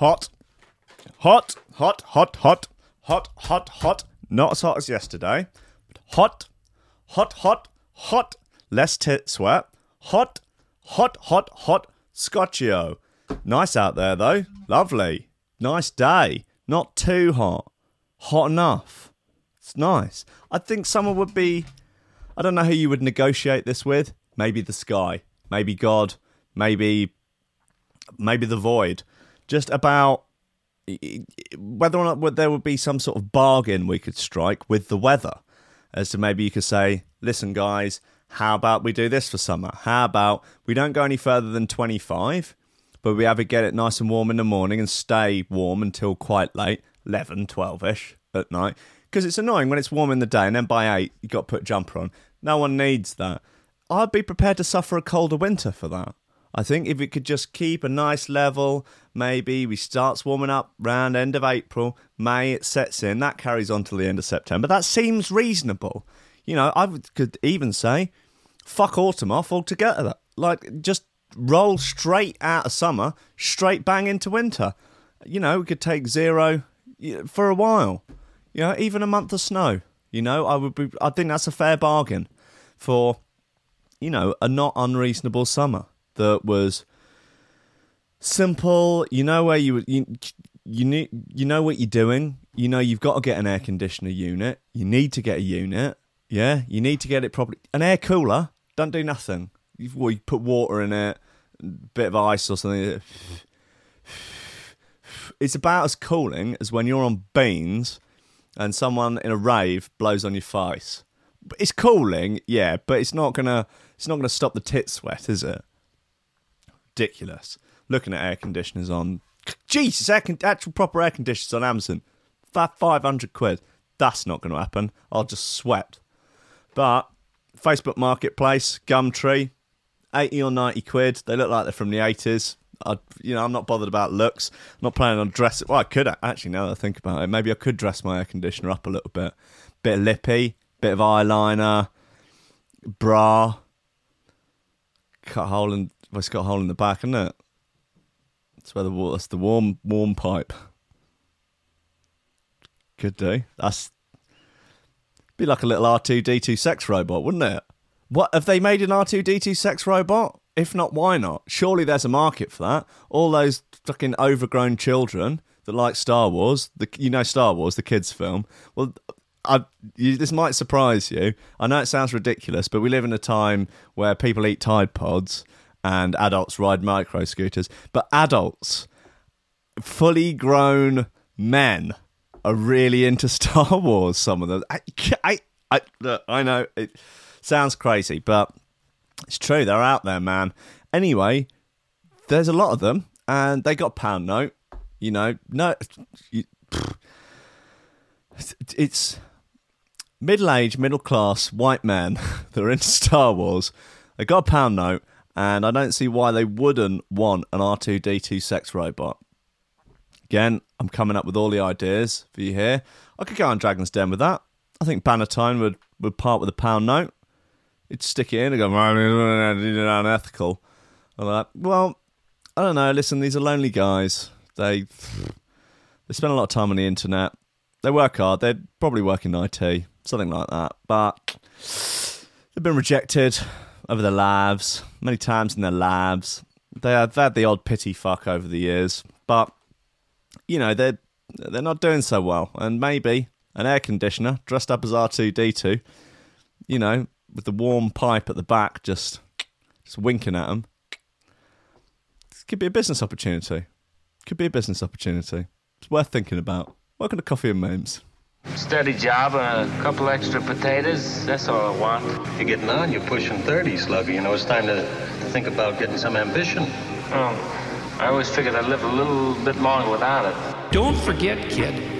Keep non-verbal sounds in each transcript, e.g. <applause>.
hot, hot, hot, hot, hot, hot, hot, hot. Not as hot as yesterday, but hot, hot, hot, hot. Less tit sweat. Hot, hot, hot, hot. Scotchio. Nice out there though. Lovely. Nice day. Not too hot. Hot enough. It's nice. I think someone would be. I don't know who you would negotiate this with. Maybe the sky. Maybe God. Maybe. Maybe the void. Just about whether or not there would be some sort of bargain we could strike with the weather. As to maybe you could say, listen, guys, how about we do this for summer? How about we don't go any further than 25, but we either get it nice and warm in the morning and stay warm until quite late, 11, 12 ish at night? Because it's annoying when it's warm in the day and then by 8 you've got to put a jumper on. No one needs that. I'd be prepared to suffer a colder winter for that. I think if it could just keep a nice level, maybe we starts warming up round end of April, May it sets in, that carries on till the end of September. That seems reasonable. You know, I could even say, fuck autumn off altogether. Like, just roll straight out of summer, straight bang into winter. You know, we could take zero for a while. You know, even a month of snow. You know, I would be. I think that's a fair bargain for, you know, a not unreasonable summer that was simple. You know where you you you need you know what you're doing. You know you've got to get an air conditioner unit. You need to get a unit. Yeah, you need to get it properly. An air cooler. Don't do nothing. You, well, you put water in it, a bit of ice or something. It's about as cooling as when you're on beans and someone in a rave blows on your face. It's cooling, yeah, but it's not gonna it's not gonna stop the tit sweat, is it? Ridiculous. Looking at air conditioners on, Jesus, air con- actual proper air conditioners on Amazon, five hundred quid. That's not going to happen. I'll just sweat. But Facebook Marketplace, Gumtree, eighty or ninety quid. They look like they're from the eighties. I, you know, I'm not bothered about looks. I'm not planning on dressing. Well, I could actually. Now that I think about it, maybe I could dress my air conditioner up a little bit. Bit of lippy, bit of eyeliner, bra, cut a hole in it's got a hole in the back, isn't it? That's where the water, that's the warm warm pipe. Could do. That's be like a little R two D two sex robot, wouldn't it? What have they made an R two D two sex robot? If not, why not? Surely there's a market for that. All those fucking overgrown children that like Star Wars, the you know Star Wars, the kids film. Well, I, you, this might surprise you. I know it sounds ridiculous, but we live in a time where people eat Tide Pods and adults ride micro scooters, but adults, fully grown men, are really into <laughs> Star Wars. Some of them, I, I, I, I know it sounds crazy, but it's true. They're out there, man. Anyway, there's a lot of them, and they got pound note. You know, no, you, it's middle-aged, middle-class white men <laughs> that are into Star Wars. They got a pound note, and I don't see why they wouldn't want an R2D2 sex robot. Again, I'm coming up with all the ideas for you here. I could go on Dragon's Den with that. I think Bannatyne would, would part with a pound note. He'd stick it in and go, unethical. I'm like, well, I don't know. Listen, these are lonely guys. They they spend a lot of time on the internet. They work hard. They'd probably work in IT, something like that. But they've been rejected over their lives, many times in their lives. They have had the odd pity fuck over the years, but you know they're they're not doing so well. And maybe an air conditioner dressed up as R two D two, you know, with the warm pipe at the back, just just winking at them. This could be a business opportunity. Could be a business opportunity. It's worth thinking about. Welcome to Coffee and Memes. Steady job and a couple extra potatoes. That's all I want. You're getting on. You're pushing 30, Slugger. You know, it's time to, to think about getting some ambition. Oh, I always figured I'd live a little bit longer without it. Don't forget, kid,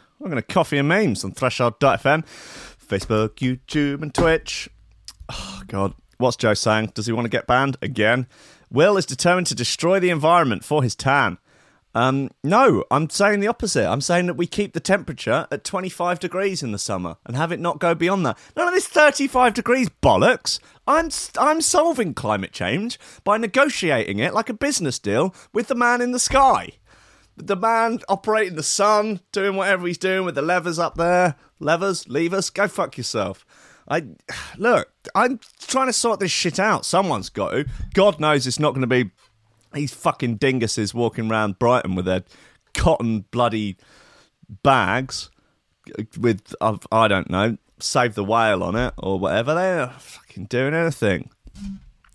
welcome to Coffee and Memes on Threshold.fm, Facebook, YouTube, and Twitch. Oh, God. What's Joe saying? Does he want to get banned again? Will is determined to destroy the environment for his tan. Um, no, I'm saying the opposite. I'm saying that we keep the temperature at 25 degrees in the summer and have it not go beyond that. None of this 35 degrees bollocks. I'm I'm solving climate change by negotiating it like a business deal with the man in the sky. The man operating the sun, doing whatever he's doing with the levers up there. Levers, levers, go fuck yourself. I <sighs> look, I'm trying to sort this shit out. Someone's got to. God knows it's not going to be these fucking dinguses walking around Brighton with their cotton bloody bags with I don't know, save the whale on it or whatever. They're fucking doing anything.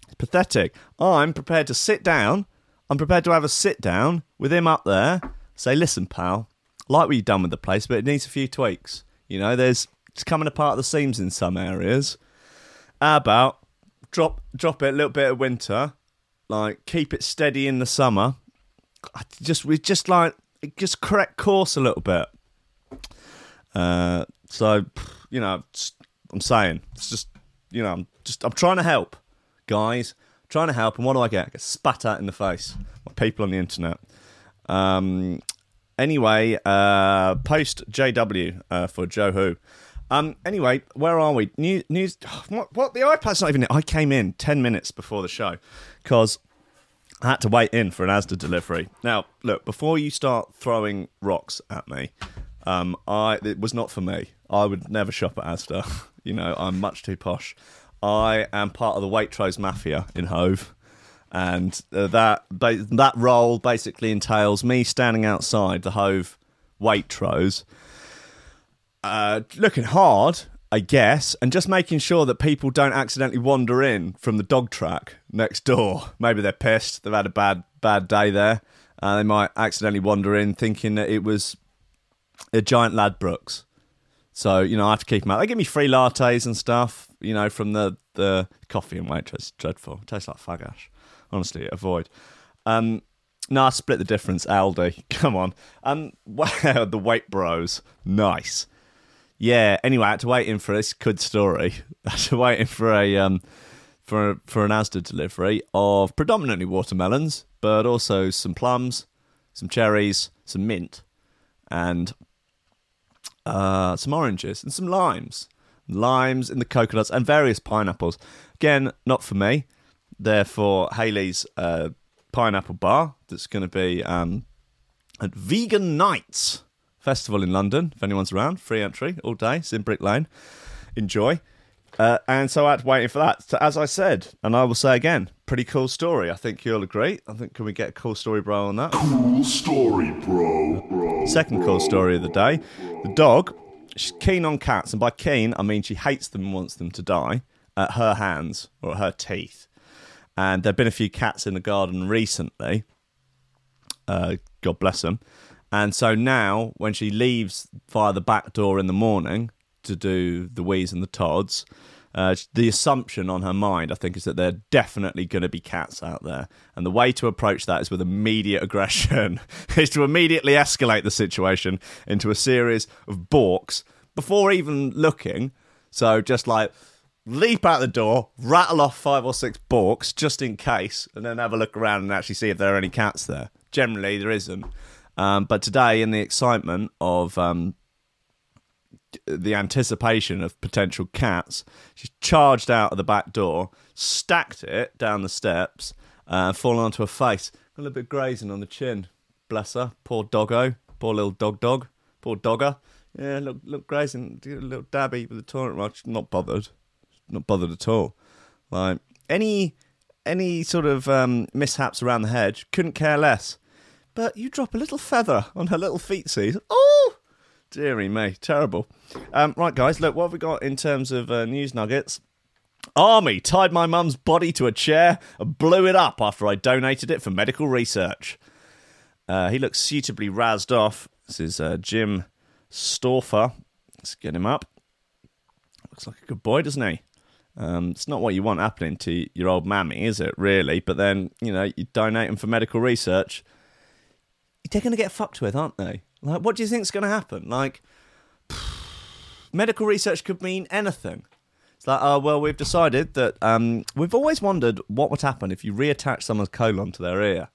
It's pathetic. I'm prepared to sit down. I'm prepared to have a sit down with him up there. Say, listen, pal, like what you've done with the place, but it needs a few tweaks. You know, there's it's coming apart at the seams in some areas. How about drop drop it a little bit of winter, like keep it steady in the summer. Just we just like just correct course a little bit. Uh, so you know, I'm saying it's just you know, I'm just I'm trying to help, guys. Trying to help, and what do I get? I get spat at in the face. by people on the internet. Um, anyway, uh, post JW uh, for Joe Who. Um, anyway, where are we? New, news. <sighs> What, what? The iPad's not even. in. I came in ten minutes before the show because I had to wait in for an Asda delivery. Now, look, before you start throwing rocks at me, um, I it was not for me. I would never shop at Asda. <laughs> you know, I'm much too posh. I am part of the Waitrose mafia in Hove, and uh, that ba- that role basically entails me standing outside the Hove Waitrose, uh, looking hard, I guess, and just making sure that people don't accidentally wander in from the dog track next door. Maybe they're pissed, they've had a bad bad day there. Uh, they might accidentally wander in thinking that it was a giant Ladbrokes. So you know, I have to keep them out. They give me free lattes and stuff. You know, from the the coffee and waitress. Dreadful. It tastes like fagash. Honestly, avoid. Um, no, I split the difference. Aldi, <laughs> come on. Um, <laughs> wow, the Wait bros, nice. Yeah. Anyway, I had to wait in for this good story. <laughs> I had to wait in for a um for for an Asda delivery of predominantly watermelons, but also some plums, some cherries, some mint, and uh, some oranges and some limes. Limes in the coconuts and various pineapples. Again, not for me. Therefore, Haley's uh, pineapple bar that's going to be um, at Vegan Nights Festival in London. If anyone's around, free entry all day. It's in Brick Lane. Enjoy. Uh, and so I had to wait for that. So as I said, and I will say again, pretty cool story. I think you'll agree. I think can we get a cool story, bro, on that? Cool story, bro. bro Second cool story of the day. The dog, she's keen on cats, and by keen, I mean she hates them and wants them to die at her hands or at her teeth. And there have been a few cats in the garden recently. Uh, God bless them. And so now, when she leaves via the back door in the morning to do the wheeze and the tods, uh, the assumption on her mind, I think, is that there are definitely going to be cats out there. And the way to approach that is with immediate aggression, <laughs> is to immediately escalate the situation into a series of balks before even looking. So just like leap out the door, rattle off five or six balks just in case, and then have a look around and actually see if there are any cats there. Generally, there isn't. Um, but today, in the excitement of um, the anticipation of potential cats, she charged out of the back door, stacked it down the steps, uh, fallen onto her face. A little bit grazing on the chin. Bless her. Poor doggo. Poor little dog dog. Poor dogger. Yeah, look, look grazing. A little dabby with the toilet roll. She's Not bothered. Not bothered at all. Like any any sort of um, mishaps around the hedge, couldn't care less. But you drop a little feather on her little feetsies. Oh, dearie me, terrible. Um, right, guys, look, what have we got in terms of uh, news nuggets? Army tied my mum's body to a chair and blew it up after I donated it for medical research. Uh, he looks suitably razzed off. This is uh, Jim Stauffer. Let's get him up. Looks like a good boy, doesn't he? Um, it's not what you want happening to your old mammy, is it, really? But then, you know, you donate them for medical research. They're going to get fucked with, aren't they? Like, what do you think's going to happen? Like, <sighs> medical research could mean anything. It's like, oh, well, we've decided that um, we've always wondered what would happen if you reattach someone's colon to their ear.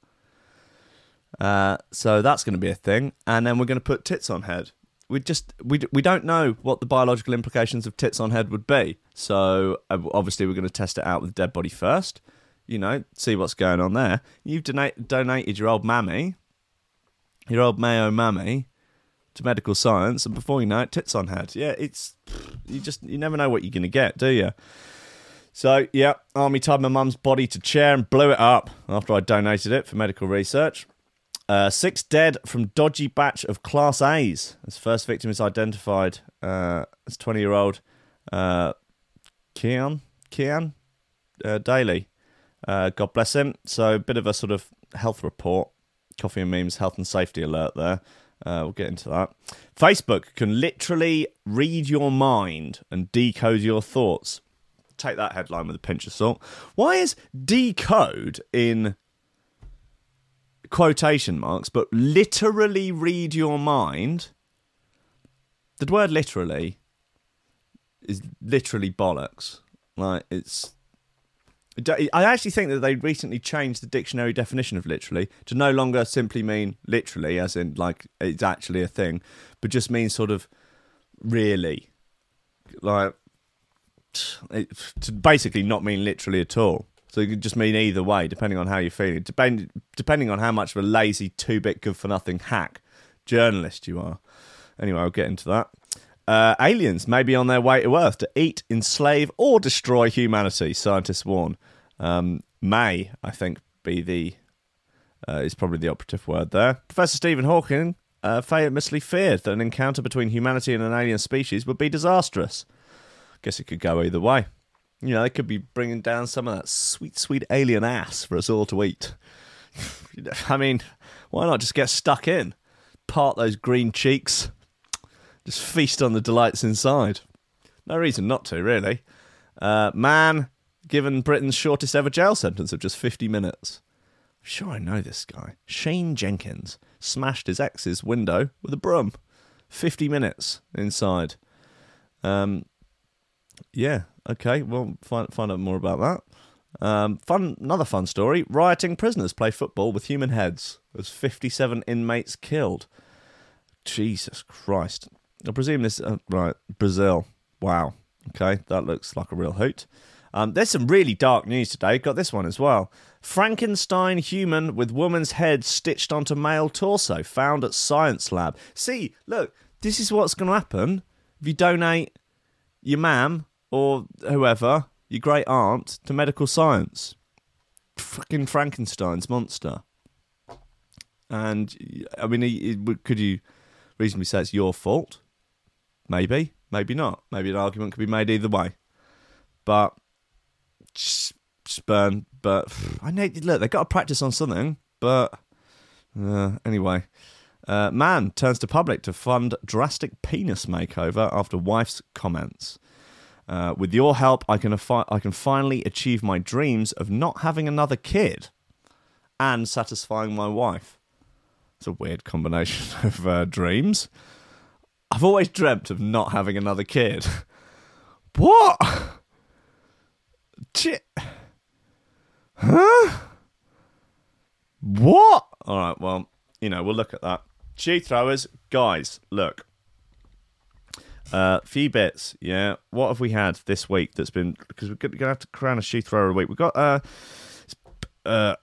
Uh, so that's going to be a thing, and then we're going to put tits on head. We just we we don't know what the biological implications of tits on head would be. So uh, obviously we're going to test it out with dead body first. You know, see what's going on there. You've donate, donated your old mammy, your old Mayo mummy to medical science, and before you know it, tits on head. Yeah, it's you just you never know what you're going to get, do you? So yeah, army tied my mum's body to chair and blew it up after I donated it for medical research. Uh, six dead from dodgy batch of Class A's. As first victim is identified uh, as 20 year old uh, Kian Kean uh, Daly. Uh, God bless him. So a bit of a sort of health report, coffee and memes health and safety alert there. Uh, we'll get into that. Facebook can literally read your mind and decode your thoughts. Take that headline with a pinch of salt. Why is decode in quotation marks, but literally read your mind? The word literally is literally bollocks. Like it's. I actually think that they recently changed the dictionary definition of literally to no longer simply mean literally, as in like it's actually a thing, but just means sort of really. Like it, to basically not mean literally at all. So it could just mean either way, depending on how you're feeling. Depend, depending on how much of a lazy, two bit, good for nothing hack journalist you are. Anyway, I'll get into that. Uh, aliens may be on their way to Earth to eat, enslave, or destroy humanity, scientists warn. Um, may, I think, be the. Uh, is probably the operative word there. Professor Stephen Hawking uh, famously feared that an encounter between humanity and an alien species would be disastrous. Guess it could go either way. You know, they could be bringing down some of that sweet, sweet alien ass for us all to eat. <laughs> I mean, why not just get stuck in, part those green cheeks, just feast on the delights inside? No reason not to, really. Uh, man given Britain's shortest ever jail sentence of just 50 minutes. I'm sure I know this guy. Shane Jenkins smashed his ex's window with a broom. 50 minutes inside. Um, yeah, okay. Well, find find out more about that. Um, fun, another fun story. Rioting prisoners play football with human heads. There's 57 inmates killed. Jesus Christ. I presume this uh, right Brazil. Wow. Okay, that looks like a real hoot. Um, there's some really dark news today. Got this one as well. Frankenstein human with woman's head stitched onto male torso found at science lab. See, look, this is what's going to happen if you donate your mam or whoever, your great aunt, to medical science. Fucking Frankenstein's monster. And I mean, could you reasonably say it's your fault? Maybe, maybe not. Maybe an argument could be made either way. But burn. But <sighs> I know. Look, they got to practice on something. But uh, anyway, uh, man turns to public to fund drastic penis makeover after wife's comments. Uh, with your help, I can affi- I can finally achieve my dreams of not having another kid and satisfying my wife. It's a weird combination <laughs> of uh, dreams. I've always dreamt of not having another kid. <laughs> What? Ch- huh? What? All right, well, you know, we'll look at that. Shoe throwers, guys, look. Uh, few bits, yeah. What have we had this week that's been because we're gonna have to crown a shoe thrower a week. We've got uh, uh,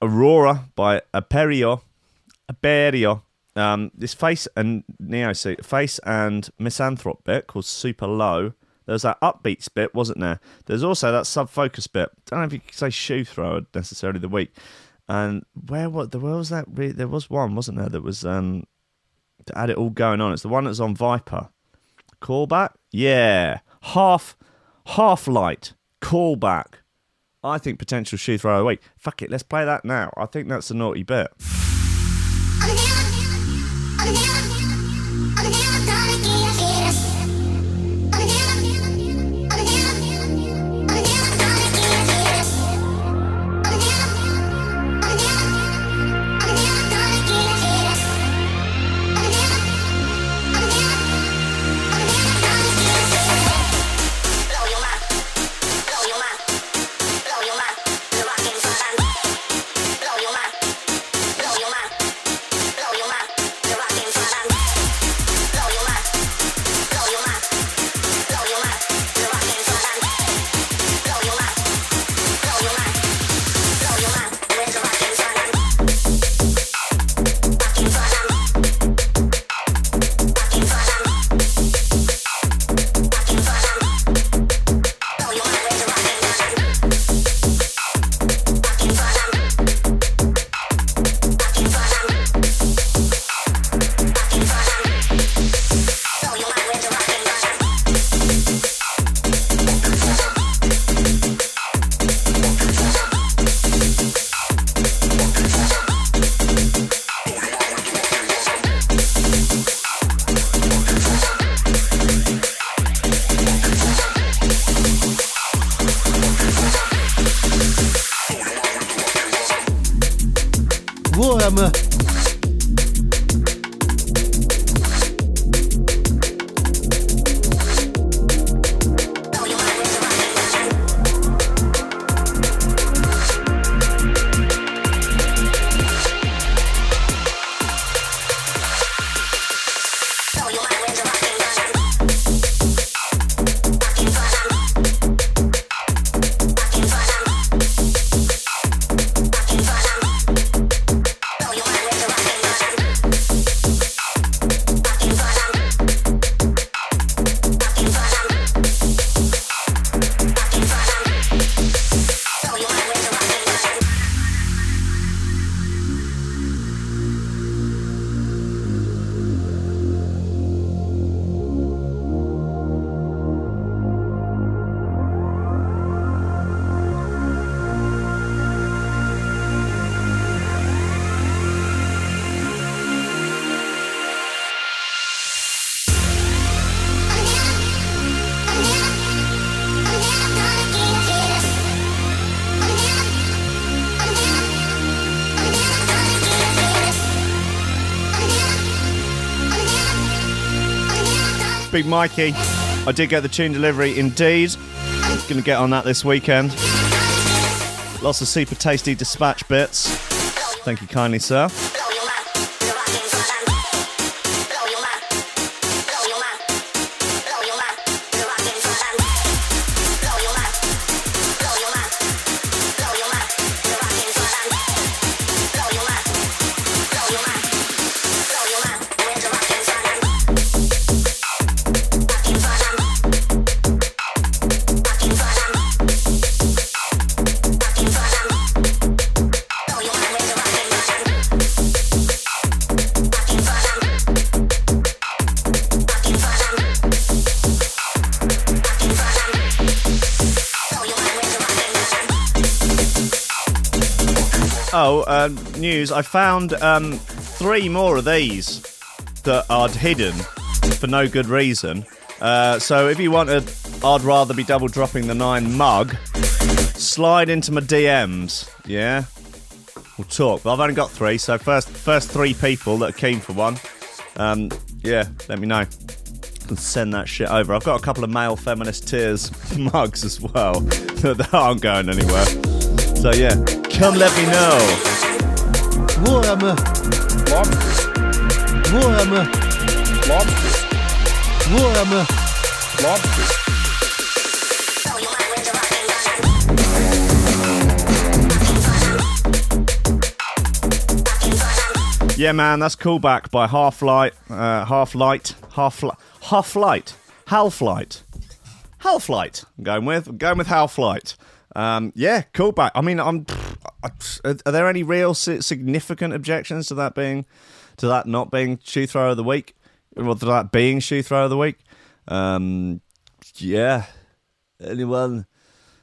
Aurora by Aperio, Aperio. Um, this Phace and Neo suit, Phace and Misanthrop bit called Super Low. There's that upbeats bit, wasn't there? There's also that sub focus bit. I don't know if you could say shoe thrower necessarily the week. And where what where was that? re- There was one, wasn't there? That was um that had it all going on. It's the one that's on Viper. Callback? Yeah. Half half light. Callback. I think potential shoe thrower. Wait, fuck it, let's play that now. I think that's a naughty bit. Big Mikey. I did get the tune delivery indeed. Gonna get on that this weekend. Lots of super tasty dispatch bits. Thank you kindly, sir. News. I found um, three more of these that are hidden for no good reason. Uh, so if you want a I'd rather be double dropping the nine mug, slide into my DMs. Yeah? We'll talk. But I've only got three, so first first three people that keen for one, um, yeah, let me know. Can send that shit over. I've got a couple of male feminist tears <laughs> mugs as well <laughs> that aren't going anywhere. So yeah, come let me know. Warhammer. Warhammer. Warhammer. Yeah, man, that's callback by Half Light, uh, Half Light, Half Light, Half Light, Half Light, Half Light. I'm going with, I'm going with Half Light. Um, yeah, callback. I mean, I'm. Are there any real significant objections to that being, to that not being shoe thrower of the week, or to that being shoe throw of the week? Um, yeah. Anyone?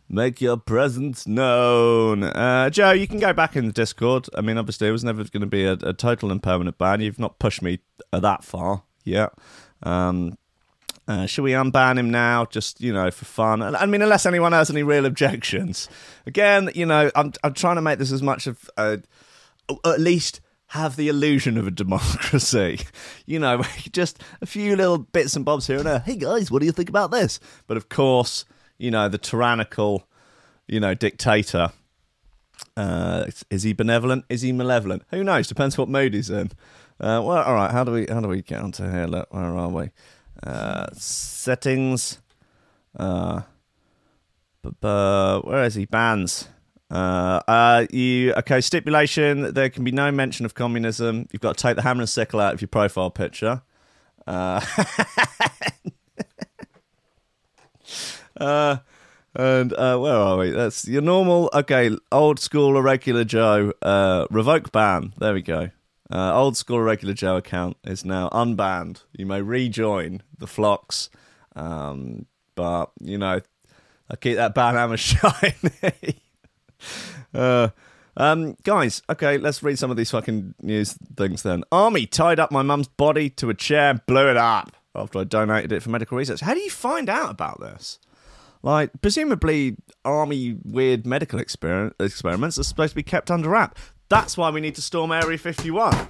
Make your presence known. Uh, Joe, you can go back in the Discord. I mean, obviously, it was never going to be a, a total and permanent ban. You've not pushed me that far yet. Um, uh, should we unban him now, just you know, for fun? I mean, unless anyone has any real objections. Again, you know, I'm I'm trying to make this as much of uh, at least have the illusion of a <laughs> democracy. You know, <laughs> just a few little bits and bobs here and there. Hey guys, what do you think about this? But of course, you know, the tyrannical, you know, dictator. Uh, is he benevolent? Is he malevolent? Who knows? Depends what mood he's in. Uh, well, all right. How do we how do we get onto here? Look, where are we? Uh, settings. Uh, where is he? Bans. Uh, uh, you okay? Stipulation: There can be no mention of communism. You've got to take the hammer and sickle out of your profile picture. Uh, <laughs> uh, and uh, where are we? That's your normal. Okay, old school irregular Joe. Uh, revoke ban. There we go. Uh, old school regular Joe account is now unbanned. You may rejoin the flocks, um, but you know, I keep that ban hammer <laughs> shiny. uh, um, guys, okay, let's read some of these fucking news things then. Army tied up my mum's body to a chair and blew it up after I donated it for medical research. How do you find out about this? Like, presumably, army weird medical exper- experiments are supposed to be kept under wrap. That's why we need to storm Area 51.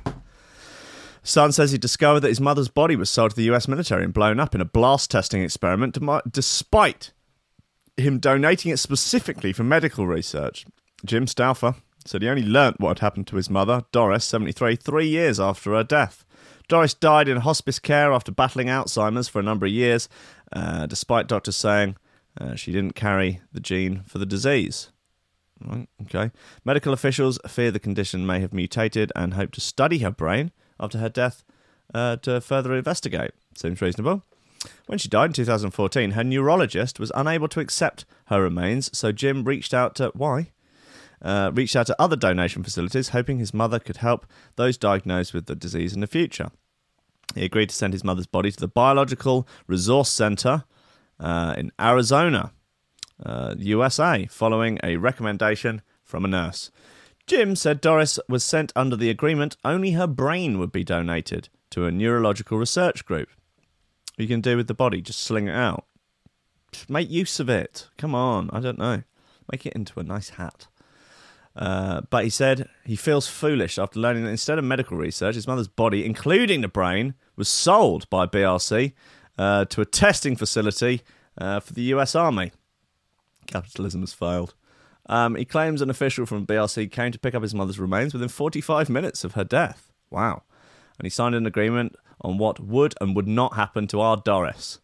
Son says he discovered that his mother's body was sold to the US military and blown up in a blast testing experiment, despite him donating it specifically for medical research. Jim Stauffer said he only learnt what had happened to his mother, Doris, 73, three years after her death. Doris died in hospice care after battling Alzheimer's for a number of years, uh, despite doctors saying uh, she didn't carry the gene for the disease. Right, okay. Medical officials fear the condition may have mutated and hope to study her brain after her death uh, to further investigate. Seems reasonable. When she died in 2014, her neurologist was unable to accept her remains, so Jim reached out to why? Uh, reached out to other donation facilities, hoping his mother could help those diagnosed with the disease in the future. He agreed to send his mother's body to the Biological Resource Center uh, in Arizona, uh, USA, following a recommendation from a nurse. Jim said Doris was sent under the agreement only her brain would be donated to a neurological research group. You can do with the body? Just sling it out. Just make use of it. Come on, I don't know. Make it into a nice hat. Uh, but he said he feels foolish after learning that instead of medical research, his mother's body, including the brain, was sold by BRC uh, to a testing facility uh, for the US Army. Capitalism has failed. Um, he claims an official from BRC came to pick up his mother's remains within 45 minutes of her death. Wow. And he signed an agreement on what would and would not happen to our Doris.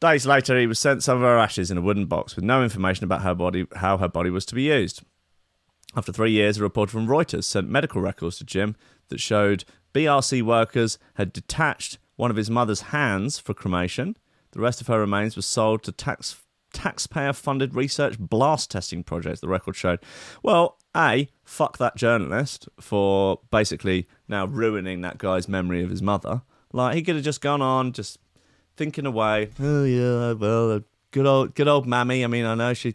Days later, he was sent some of her ashes in a wooden box with no information about her body, how her body was to be used. After three years, a reporter from Reuters sent medical records to Jim that showed BRC workers had detached one of his mother's hands for cremation. The rest of her remains was sold to tax taxpayer funded research blast testing projects, the record showed. Well, A, fuck that journalist for basically now ruining that guy's memory of his mother. Like, he could have just gone on, just thinking away. Oh, yeah, well, uh, good old, good old mammy. I mean, I know she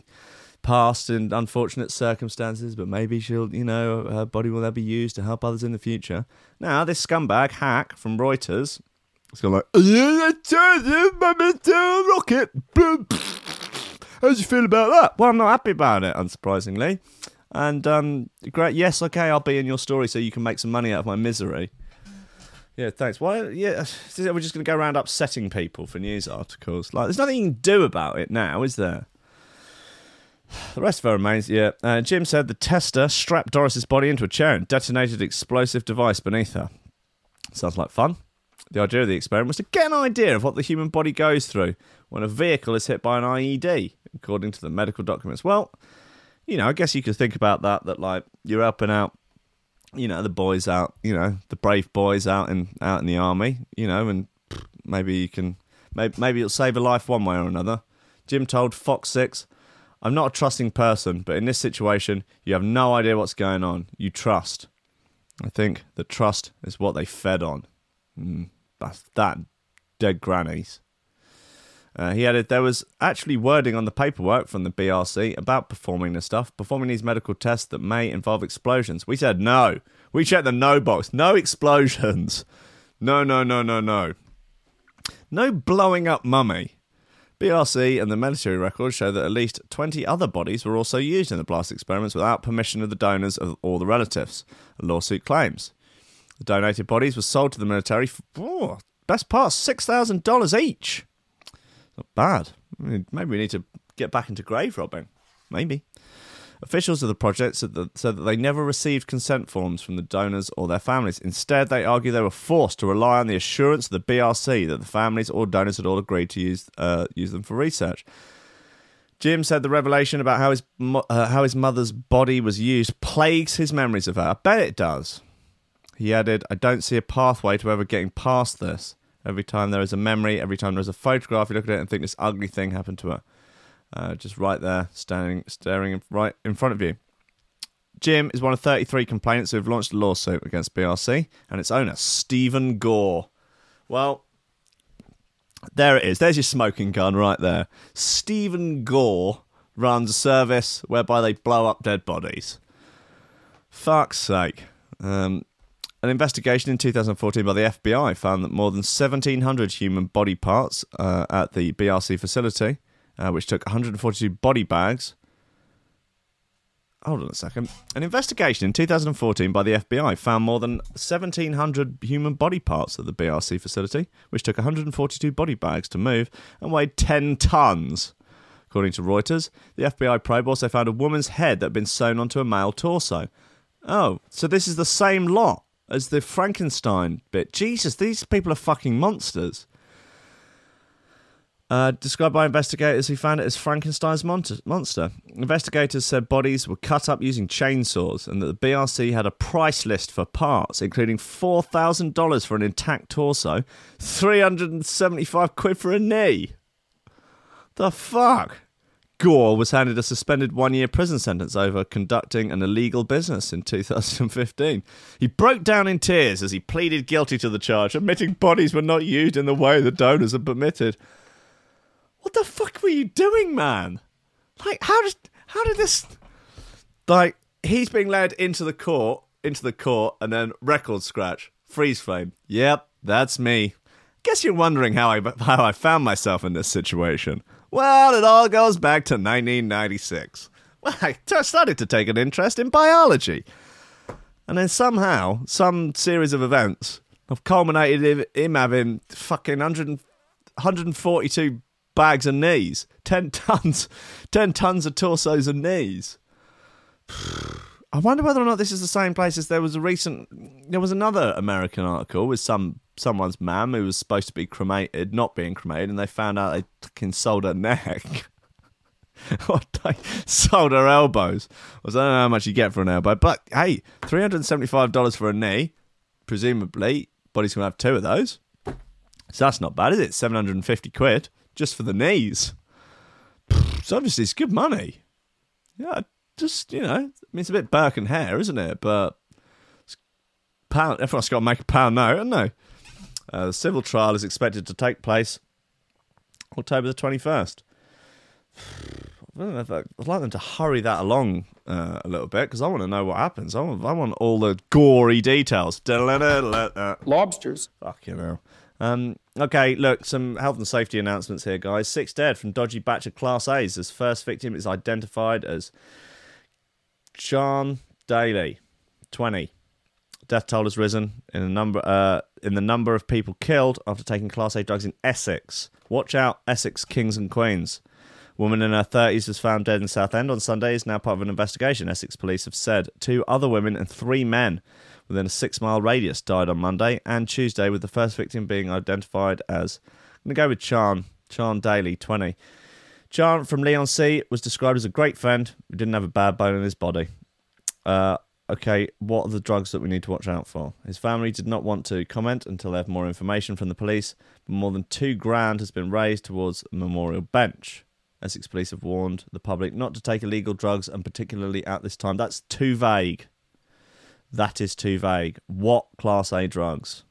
passed in unfortunate circumstances, but maybe she'll, you know, her body will then be used to help others in the future. Now, this scumbag hack from Reuters, it's gone like, rocket. How do you feel about that? Well, I'm not happy about it, unsurprisingly. And um, great, yes, okay, I'll be in your story so you can make some money out of my misery. Yeah, thanks. Why? Yeah, we're just going to go around upsetting people for news articles. Like, there's nothing you can do about it now, is there? The rest of her remains, yeah. Uh, Jim said the tester strapped Doris's body into a chair and detonated explosive device beneath her. Sounds like fun. The idea of the experiment was to get an idea of what the human body goes through when a vehicle is hit by an IED, according to the medical documents. Well, you know, I guess you could think about that, that like you're helping out, you know, the boys out, you know, the brave boys out in out in the army, you know, and maybe you can, maybe, maybe it'll save a life one way or another. Jim told Fox 6, I'm not a trusting person, but in this situation, you have no idea what's going on. You trust. I think that trust is what they fed on. Mm, that's that dead grannies. Uh, he added there was actually wording on the paperwork from the BRC about performing this stuff, performing these medical tests that may involve explosions. We said no. We checked the no box. No explosions. No, no, no, no, no. No blowing up mummy. BRC and the military records show that at least 20 other bodies were also used in the blast experiments without permission of the donors or the relatives, a lawsuit claims. The donated bodies were sold to the military for oh, best part $6,000 each. Not bad. Maybe we need to get back into grave robbing. Maybe. Officials of the project said that, said that they never received consent forms from the donors or their families. Instead, they argue they were forced to rely on the assurance of the BRC that the families or donors had all agreed to use uh, use them for research. Jim said the revelation about how his uh, how his mother's body was used plagues his memories of her. I bet it does. He added, "I don't see a pathway to ever getting past this. Every time there is a memory, every time there's a photograph, you look at it and think this ugly thing happened to her." uh, just right there, standing, staring right in front of you. Jim is one of 33 complainants who have launched a lawsuit against BRC and its owner, Stephen Gore. Well, there it is. There's your smoking gun right there. Stephen Gore runs a service whereby they blow up dead bodies. Fuck's sake. Um, an investigation in 2014 by the FBI found that more than 1,700 human body parts uh, at the BRC facility uh, which took 142 body bags. hold on a second. An investigation in 2014 by the FBI found more than 1,700 human body parts at the BRC facility, which took 142 body bags to move and weighed 10 tons. According to Reuters, the FBI probe also found a woman's head that had been sewn onto a male torso. Oh, so this is the same lot as the Frankenstein bit. Jesus, these people are fucking monsters. Uh, described by investigators who found it as Frankenstein's monster- monster. Investigators said bodies were cut up using chainsaws and that the BRC had a price list for parts, including $4,000 for an intact torso, 375 quid for a knee. The fuck? Gore was handed a suspended one year prison sentence over conducting an illegal business in 2015. He broke down in tears as he pleaded guilty to the charge, admitting bodies were not used in the way the donors had permitted. What the fuck were you doing, man? Like, how did how did this? Like, he's being led into the court, into the court, and then record scratch, freeze frame. Yep, that's me. Guess you're wondering how I how I found myself in this situation. Well, it all goes back to 1996. Well, started to take an interest in biology, and then somehow, some series of events have culminated in him having fucking 100, 142 bags of knees, 10 <laughs> tons, 10 tons of torsos and knees. I wonder whether or not this is the same place as there was a recent. There was another American article with some someone's mum who was supposed to be cremated, not being cremated, and they found out they fucking sold her neck. <laughs> or they sold her elbows. I don't know how much you get for an elbow, but hey, three hundred and seventy-five dollars for a knee. Presumably, body's gonna have two of those. So that's not bad, is it? Seven hundred and fifty quid just for the knees. So obviously it's good money. Yeah, just you know, I mean it's a bit Burke and Hare, isn't it? But it's pound. Everyone's got to make a pound now, haven't they? Uh, the civil trial is expected to take place October the twenty first. <sighs> I'd like them to hurry that along uh, a little bit because I want to know what happens. I want, I want all the gory details. <laughs> Lobsters. Fuck you know. Um, okay, look, some health and safety announcements here, guys. Six dead from dodgy batch of Class A's. As first victim is identified as John Daly, twenty. Death toll has risen in a number uh, in the number of people killed after taking Class A drugs in Essex. Watch out, Essex kings and queens. Woman in her 30s was found dead in Southend on Sunday. Is now part of an investigation. Essex police have said two other women and three men within a six mile radius died on Monday and Tuesday, with the first victim being identified as. I'm going to go with Chan. Chan Daly, 20. Chan from Leigh-on-Sea was described as a great friend who didn't have a bad bone in his body. Uh, okay, what are the drugs that we need to watch out for? His family did not want to comment until they have more information from the police, but more than two grand has been raised towards a memorial bench. Essex police have warned the public not to take illegal drugs, and particularly at this time. That's too vague. That is too vague. What Class A drugs?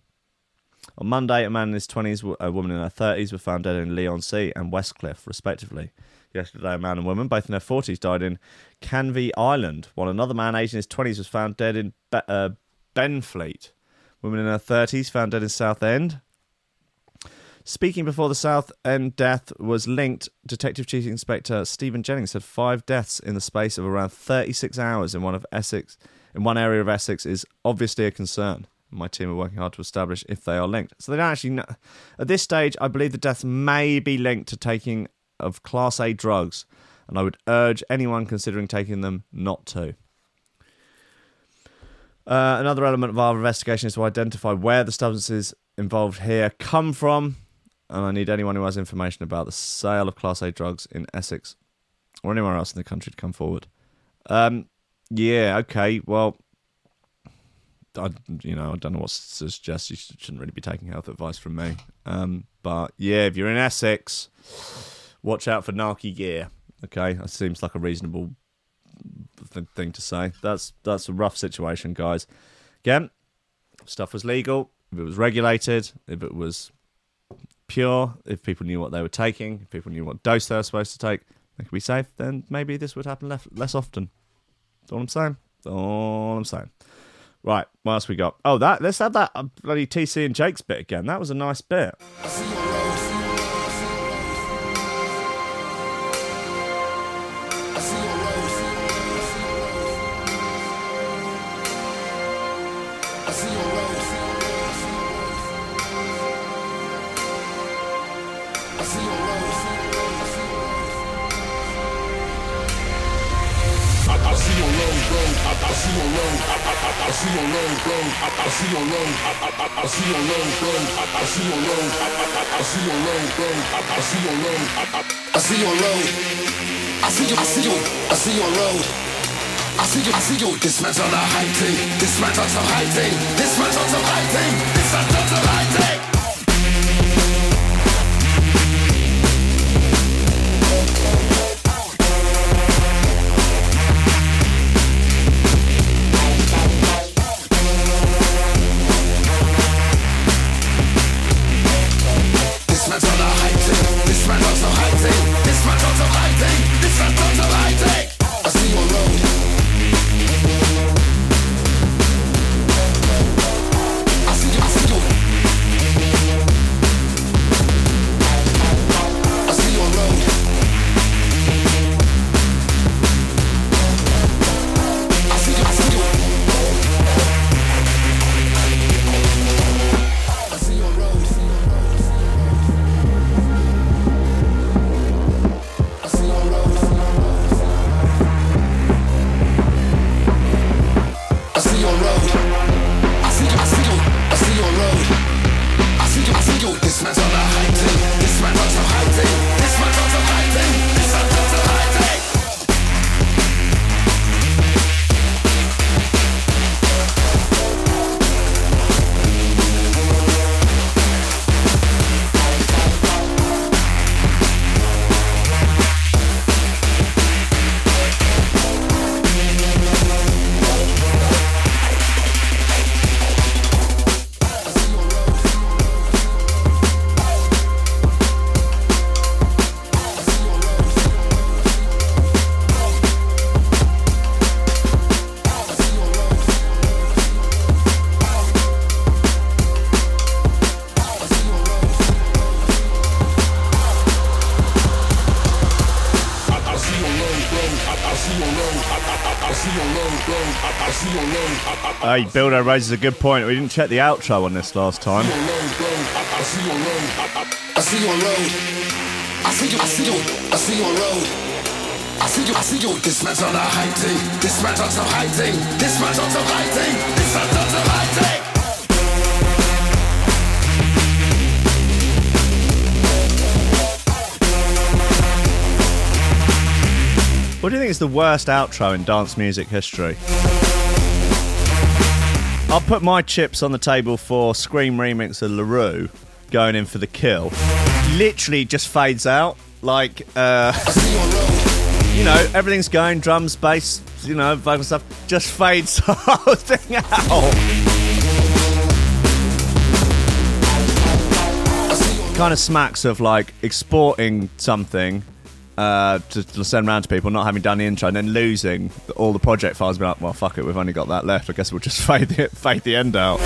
On Monday, a man in his 20s, a woman in her 30s were found dead in Leigh-on-Sea and Westcliff, respectively. Yesterday, a man and woman, both in their 40s, died in Canvey Island, while another man aged in his 20s was found dead in Be- uh, Benfleet. Woman in her 30s found dead in Southend. Speaking before the South End death was linked, Detective Chief Inspector Stephen Jennings said five deaths in the space of around 36 hours in one of Essex, in one area of Essex, is obviously a concern. My team are working hard to establish if they are linked. So they don't actually know. At this stage, I believe the deaths may be linked to taking of Class A drugs, and I would urge anyone considering taking them not to. Uh, another element of our investigation is to identify where the substances involved here come from, and I need anyone who has information about the sale of Class A drugs in Essex or anywhere else in the country to come forward. Um, yeah, okay, well, I, you know, I don't know what to suggest. You shouldn't really be taking health advice from me. Um, but yeah, if you're in Essex, watch out for Narky gear. Okay, that seems like a reasonable th- thing to say. That's that's a rough situation, guys. Again, stuff was legal, if it was regulated, if it was pure, if people knew what they were taking, if people knew what dose they were supposed to take, they could be safe. Then maybe this would happen less, less often. That's all I'm saying. That's all I'm saying. Right, what else we got? Oh, that let's have that uh, bloody TC and Jake's bit again. That was a nice bit. I see you on road. I see your you, I see you, I see you on road. I see you, I see you. This man's on a high thing. This man's on some high thing. This man's on some high thing. This man's on some high thing. Hey, Bildo raises a good point. We didn't check the outro on this last time. I see you, I see you. This man's on a high thing. This man's on some high thing. This man's on some high thing. This man's on some high thing. What do you think is the worst outro in dance music history? I'll put my chips on the table for Skream remix of La Roux going in for the kill. Literally just fades out. Like, uh, <laughs> you know, everything's going, drums, bass, you know, vocal stuff, just fades <laughs> the whole thing out. Kind of smacks of like exporting something uh, to, to send around to people, not having done the intro, and then losing all the project files. Be like, well, fuck it, we've only got that left. I guess we'll just <laughs> fade the fade the end out.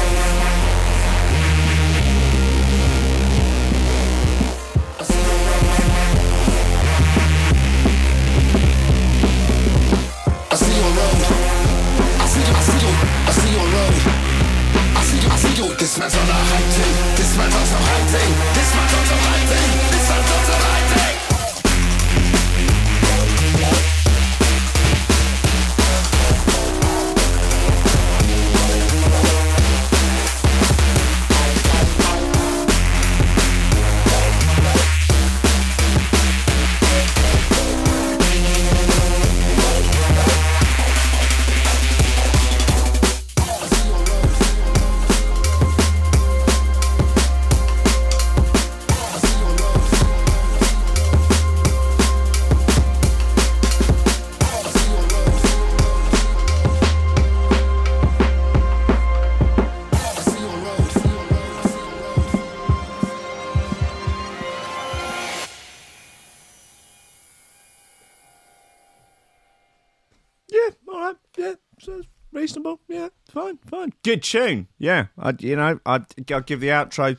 Reasonable. Yeah, fine, fine. Good tune. Yeah, I, you know, I'd, I'd give the outro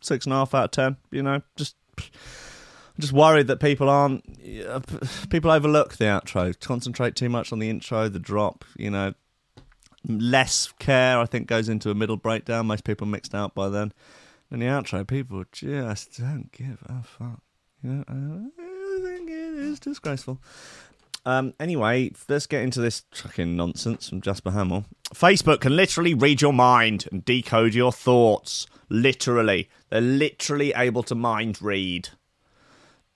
six and a half out of ten. You know, just, just worried that people aren't, people overlook the outro, concentrate too much on the intro, the drop. You know, less care, I think, goes into a middle breakdown. Most people mixed out by then. And the outro, people just don't give a fuck. You know, I think it is disgraceful. Um, anyway, let's get into this fucking nonsense from Jasper Hamill. Facebook can literally read your mind and decode your thoughts. Literally. They're literally able to mind read.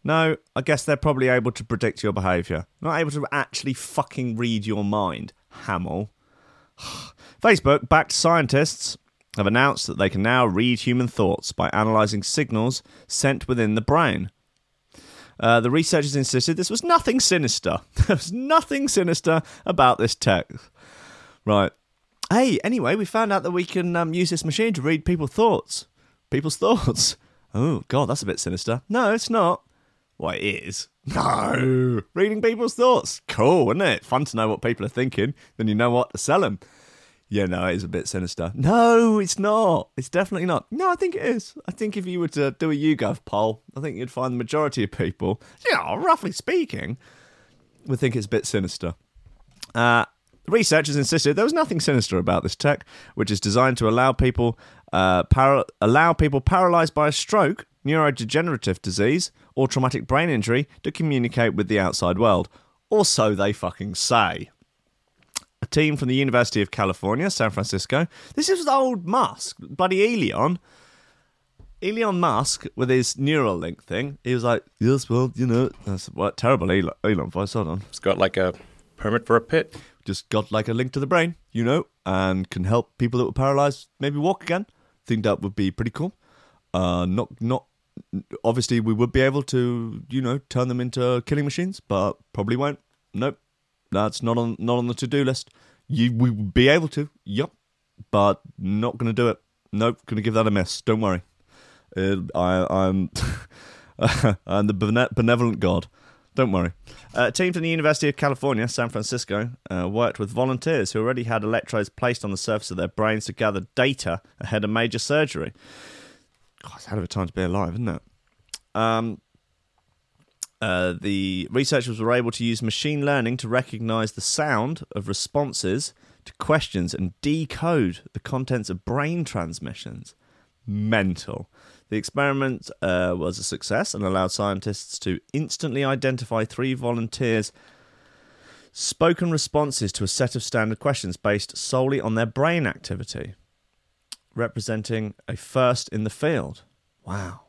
No, I guess they're probably able to predict your behaviour. Not able to actually fucking read your mind, Hamill. <sighs> Facebook backed scientists have announced that they can now read human thoughts by analysing signals sent within the brain. Uh, the researchers insisted this was nothing sinister. <laughs> there was nothing sinister about this tech. Right. Hey, anyway, we found out that we can um, use this machine to read people's thoughts. People's <laughs> thoughts. Oh, God, that's a bit sinister. No, it's not. Well, it is. <laughs> No. Reading people's thoughts. Cool, isn't it? Fun to know what people are thinking. Then you know what to sell them. Yeah, no, it is a bit sinister. No, it's not. It's definitely not. No, I think it is. I think if you were to do a YouGov poll, I think you'd find the majority of people, yeah, roughly speaking, would think it's a bit sinister. Uh, researchers insisted there was nothing sinister about this tech, which is designed to allow people uh, para- allow people paralyzed by a stroke, neurodegenerative disease, or traumatic brain injury to communicate with the outside world. Or so they fucking say team from the University of California, San Francisco. This is old Musk, bloody Elon. Elon Musk with his Neuralink thing. He was like, "Yes, well, you know, that's what terrible Elon, Elon voice. Hold on, It's got like a permit for a pit. just got like a link to the brain, you know, and can help people that were paralyzed maybe walk again. Think that would be pretty cool. Uh, not not obviously we would be able to, you know, turn them into killing machines, but probably won't. Nope, that's not on not on the to do list. You we would be able to, yep, but not going to do it. Nope, going to give that a miss. Don't worry. Uh, I, I'm <laughs> I'm the benevolent God. Don't worry. Uh, team from the University of California, San Francisco, uh, worked with volunteers who already had electrodes placed on the surface of their brains to gather data ahead of major surgery. God, it's a hell of a time to be alive, isn't it? Um, uh, the researchers were able to use machine learning to recognize the sound of responses to questions and decode the contents of brain transmissions. Mental. The experiment uh, was a success and allowed scientists to instantly identify three volunteers' spoken responses to a set of standard questions based solely on their brain activity, representing a first in the field. Wow.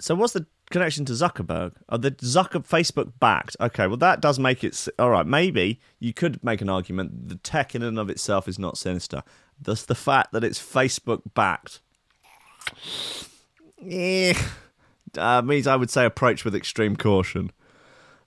So, what's the connection to Zuckerberg? Are the Zucker Facebook backed? Okay, well that does make it all right. Maybe you could make an argument the tech in and of itself is not sinister. Thus, the fact that it's Facebook backed, yeah, uh, means I would say approach with extreme caution.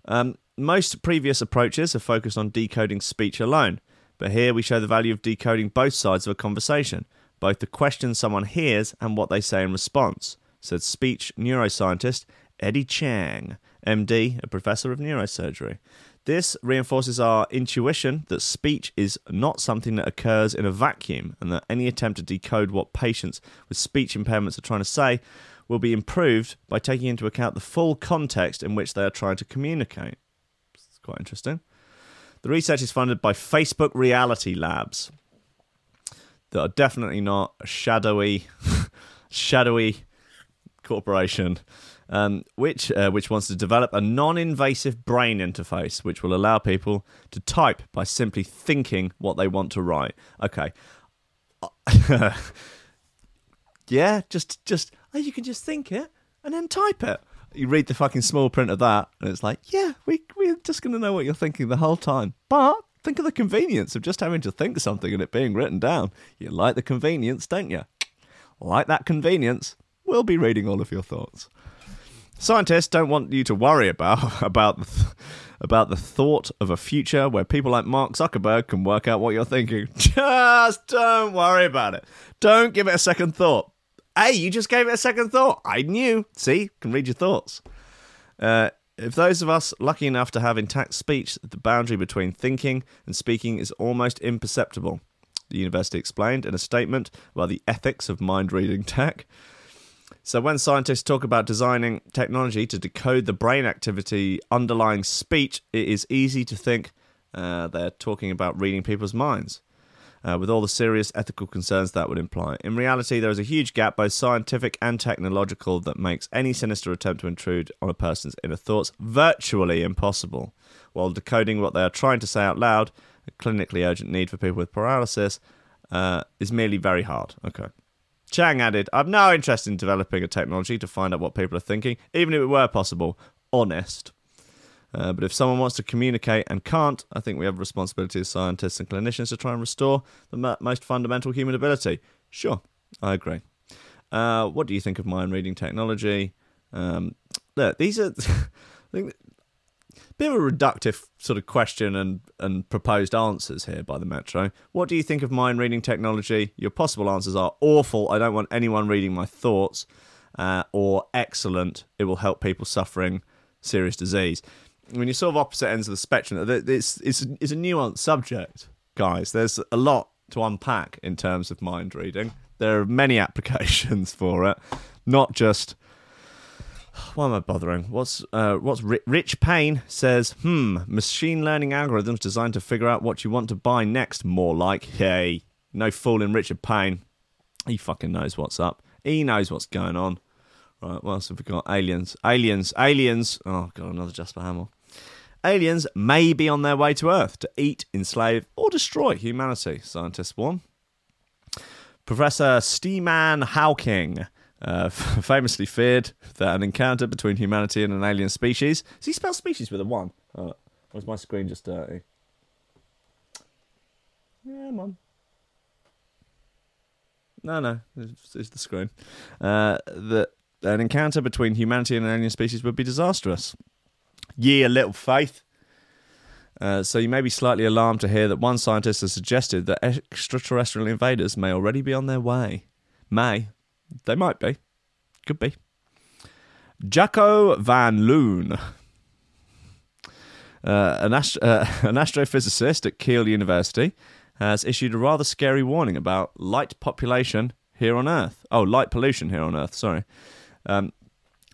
Um, most previous approaches have focused on decoding speech alone, but here we show the value of decoding both sides of a conversation, both the questions someone hears and what they say in response, said speech neuroscientist Eddie Chang, MD, a professor of neurosurgery. This reinforces our intuition that speech is not something that occurs in a vacuum, and that any attempt to decode what patients with speech impairments are trying to say will be improved by taking into account the full context in which they are trying to communicate. It's quite interesting. The research is funded by Facebook Reality Labs, that are definitely not shadowy, <laughs> shadowy corporation, um, which uh, which wants to develop a non-invasive brain interface, which will allow people to type by simply thinking what they want to write. Okay. <laughs> yeah, just just oh, you can just think it and then type it. You read the fucking small print of that, and it's like, yeah, we we're just gonna know what you're thinking the whole time. But think of the convenience of just having to think something and it being written down. You like the convenience, don't you? Like that convenience, we'll be reading all of your thoughts. Scientists don't want you to worry about <laughs> about the th- about the thought of a future where people like Mark Zuckerberg can work out what you're thinking. <laughs> Just don't worry about it. Don't give it a second thought. Hey, you just gave it a second thought. I knew. See, can read your thoughts. Uh, if those of us lucky enough to have intact speech, the boundary between thinking and speaking is almost imperceptible. The university explained in a statement about the ethics of mind reading tech. So, when scientists talk about designing technology to decode the brain activity underlying speech, it is easy to think uh, they're talking about reading people's minds. uh, with all the serious ethical concerns that would imply. In reality, there is a huge gap, both scientific and technological, that makes any sinister attempt to intrude on a person's inner thoughts virtually impossible. While decoding what they are trying to say out loud, a clinically urgent need for people with paralysis, uh, is merely very hard. Okay. Chang added, I've no interest in developing a technology to find out what people are thinking, even if it were possible. Honest. Uh, but if someone wants to communicate and can't, I think we have a responsibility as scientists and clinicians to try and restore the mo- most fundamental human ability. Sure, I agree. Uh, what do you think of mind reading technology? Um, look, these are. <laughs> I bit of a reductive sort of question and, and proposed answers here by the Metro. What do you think of mind reading technology? Your possible answers are awful. I don't want anyone reading my thoughts, uh, or excellent. It will help people suffering serious disease. When you're sort of opposite ends of the spectrum, it's it's it's a nuanced subject, guys. There's a lot to unpack in terms of mind reading. There are many <laughs> applications for it, not just why am I bothering? What's uh, what's Ri- Rich Payne says? Hmm, machine learning algorithms designed to figure out what you want to buy next. More like, hey, no fooling Richard Payne. He fucking knows what's up. He knows what's going on. Right, what else have we got? Aliens, aliens, aliens. Oh god, another Jasper Hamill. Aliens may be on their way to Earth to eat, enslave, or destroy humanity. Scientists warn. Professor Stephen Hawking uh, <laughs> famously feared that an encounter between humanity and an alien species. Does he spell species with a one? Oh, or is my screen just dirty? Yeah, mum. No, no, it's, it's the screen. Uh, that an encounter between humanity and an alien species would be disastrous. Ye a little faith. Uh, so you may be slightly alarmed to hear that one scientist has suggested that extraterrestrial invaders may already be on their way. May. They might be. Could be. Jacco van Loon, <laughs> uh, an, ast- uh, <laughs> an astrophysicist at Keele University, has issued a rather scary warning about light population here on Earth. Oh, light pollution here on Earth, sorry. Um,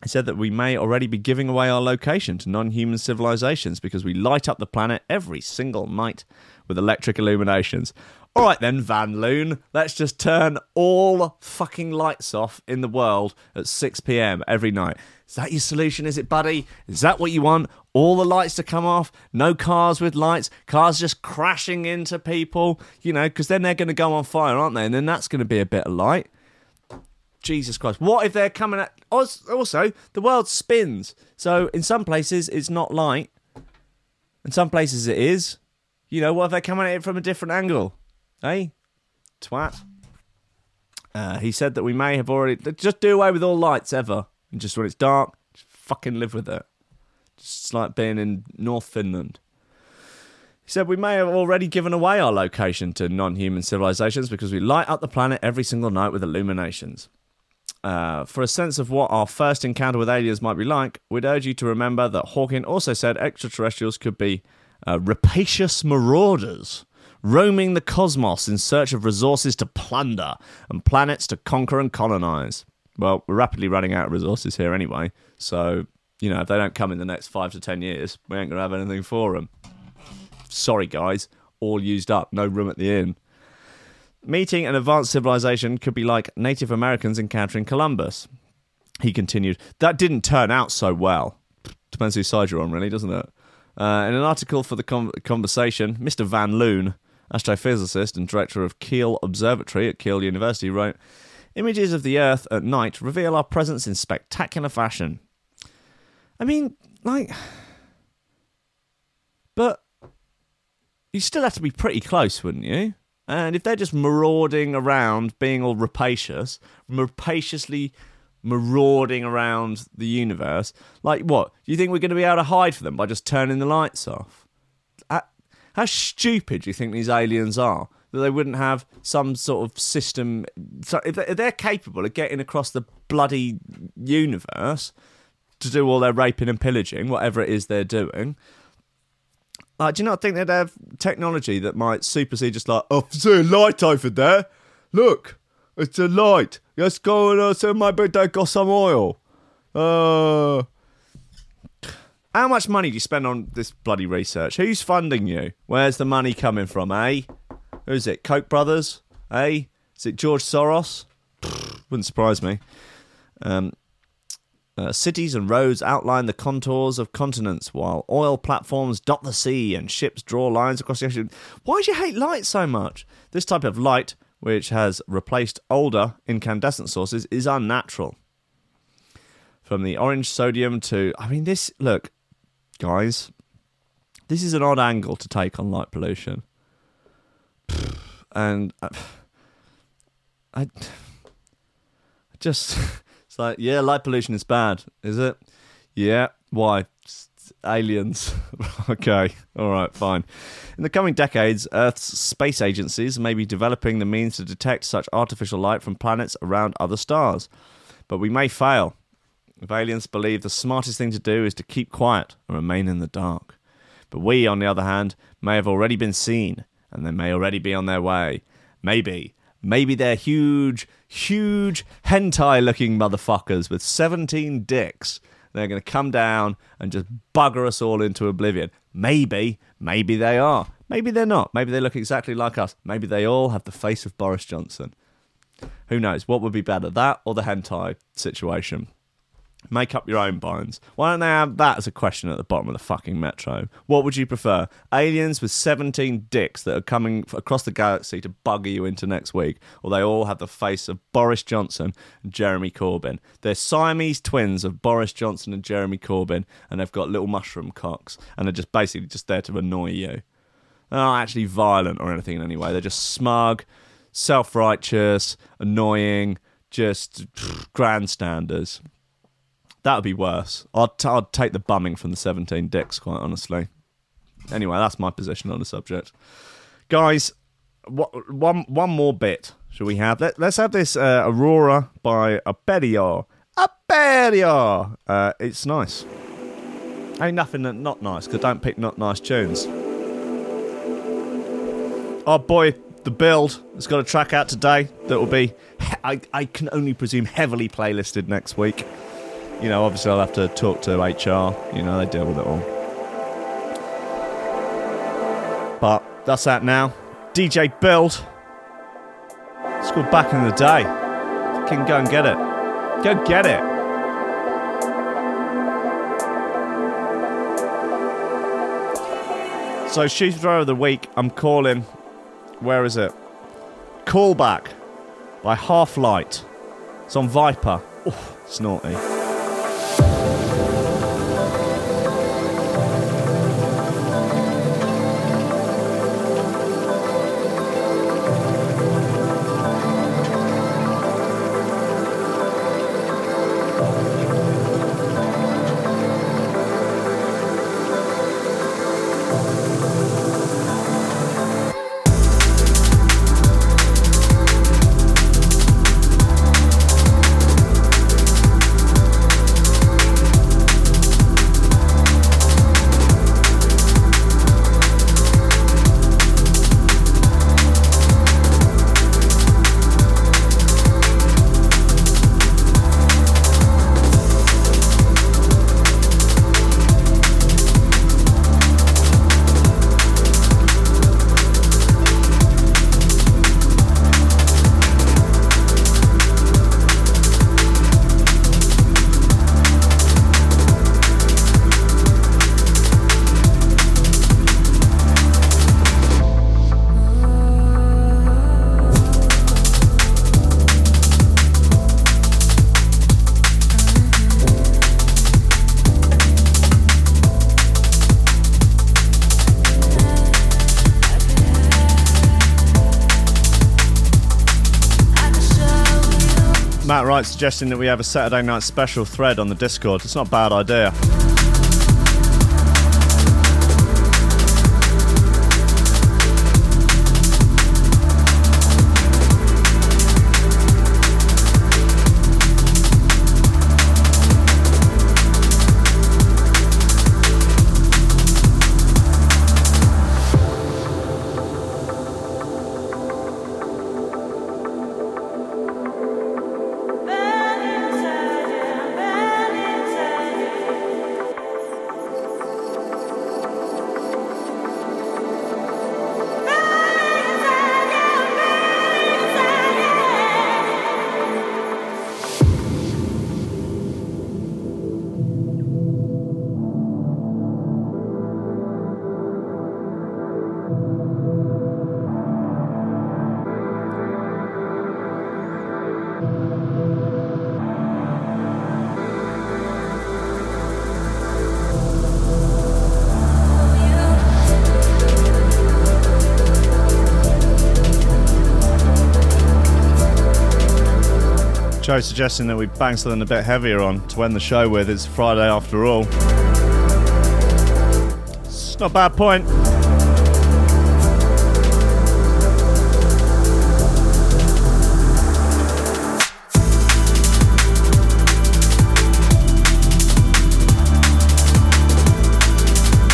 he said that we may already be giving away our location to non human civilizations because we light up the planet every single night with electric illuminations. All right, then, Van Loon, let's just turn all fucking lights off in the world at 6 pm every night. Is that your solution, is it, buddy? Is that what you want? All the lights to come off? No cars with lights? Cars just crashing into people? You know, because then they're going to go on fire, aren't they? And then that's going to be a bit of light. Jesus Christ. What if they're coming at. Also, the world spins. So in some places, it's not light. In some places, it is. You know, what if they're coming at it from a different angle? Hey, twat. Uh, he said that we may have already just do away with all lights ever, and just when it's dark, just fucking live with it. Just like being in North Finland. He said we may have already given away our location to non-human civilizations because we light up the planet every single night with illuminations. Uh, for a sense of what our first encounter with aliens might be like, we'd urge you to remember that Hawking also said extraterrestrials could be uh, rapacious marauders roaming the cosmos in search of resources to plunder and planets to conquer and colonize. Well, we're rapidly running out of resources here anyway, so, you know, if they don't come in the next five to ten years, we ain't going to have anything for them. Sorry, guys, all used up, no room at the inn. Meeting an advanced civilization could be like Native Americans encountering Columbus. He continued, That didn't turn out so well. Depends whose side you're on, really, doesn't it? Uh, in an article for the con- conversation, Mr. Van Loon, astrophysicist and director of Keele Observatory at Keele University, wrote Images of the Earth at night reveal our presence in spectacular fashion. I mean, like. But you still have to be pretty close, wouldn't you? And if they're just marauding around, being all rapacious, rapaciously marauding around the universe, like what? Do you think we're going to be able to hide from them by just turning the lights off? How stupid do you think these aliens are? That they wouldn't have some sort of system. So if they- if they're capable of getting across the bloody universe to do all their raping and pillaging, whatever it is they're doing, like, do you not think they'd have technology that might supersede just like, oh, see a light over there? Look, it's a light. Let's go and uh, so maybe they got some oil. Uh, how much money do you spend on this bloody research? Who's funding you? Where's the money coming from, eh? Who's it? Koch brothers? Eh? Is it George Soros? Wouldn't surprise me. Um, uh, cities and roads outline the contours of continents, while oil platforms dot the sea and ships draw lines across the ocean. Why do you hate light so much? This type of light, which has replaced older incandescent sources, is unnatural. From the orange sodium to. I mean, this. Look, guys, this is an odd angle to take on light pollution. And. uh, I. I just. <laughs> It's like, yeah, light pollution is bad, is it? Yeah. Why? Aliens. <laughs> okay. All right. Fine. In the coming decades, Earth's space agencies may be developing the means to detect such artificial light from planets around other stars. But we may fail. If aliens believe the smartest thing to do is to keep quiet and remain in the dark. But we, on the other hand, may have already been seen, and they may already be on their way. Maybe. Maybe they're huge, huge hentai looking motherfuckers with 17 dicks. They're going to come down and just bugger us all into oblivion. Maybe, maybe they are. Maybe they're not. Maybe they look exactly like us. Maybe they all have the face of Boris Johnson. Who knows? What would be better, that or the hentai situation? Make up your own bones. Why don't they have that as a question at the bottom of the fucking metro? What would you prefer? Aliens with 17 dicks that are coming across the galaxy to bugger you into next week, or they all have the face of Boris Johnson and Jeremy Corbyn? They're Siamese twins of Boris Johnson and Jeremy Corbyn, and they've got little mushroom cocks, and they're just basically just there to annoy you. They're not actually violent or anything in any way. They're just smug, self righteous, annoying, just grandstanders. That would be worse. I'd, t- I'd take the bumming from the 17 dicks, quite honestly. Anyway, that's my position on the subject. Guys, wha- one, one more bit shall we have? Let, let's have this uh, Aurora by Aperio. Aperio! Uh, it's nice. Ain't nothing that not nice, because don't pick not nice tunes. Oh boy, the build has got a track out today that will be, I, I can only presume, heavily playlisted next week. You know, obviously I'll have to talk to HR. You know, they deal with it all. But that's that now. DJ Build. It's called Back in the Day. Can go and get it. Go get it. So, shoot throw of the week, I'm calling. Where is it? Callback by Half Light. It's on Viper. Oh, snorty. Suggesting that we have a Saturday night special thread on the Discord. It's not a bad idea. Joe suggesting that we bang something a bit heavier on to end the show with. It's Friday after all. It's not a bad point.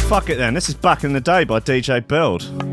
Fuck it then. This is Back in the Day by DJ Build.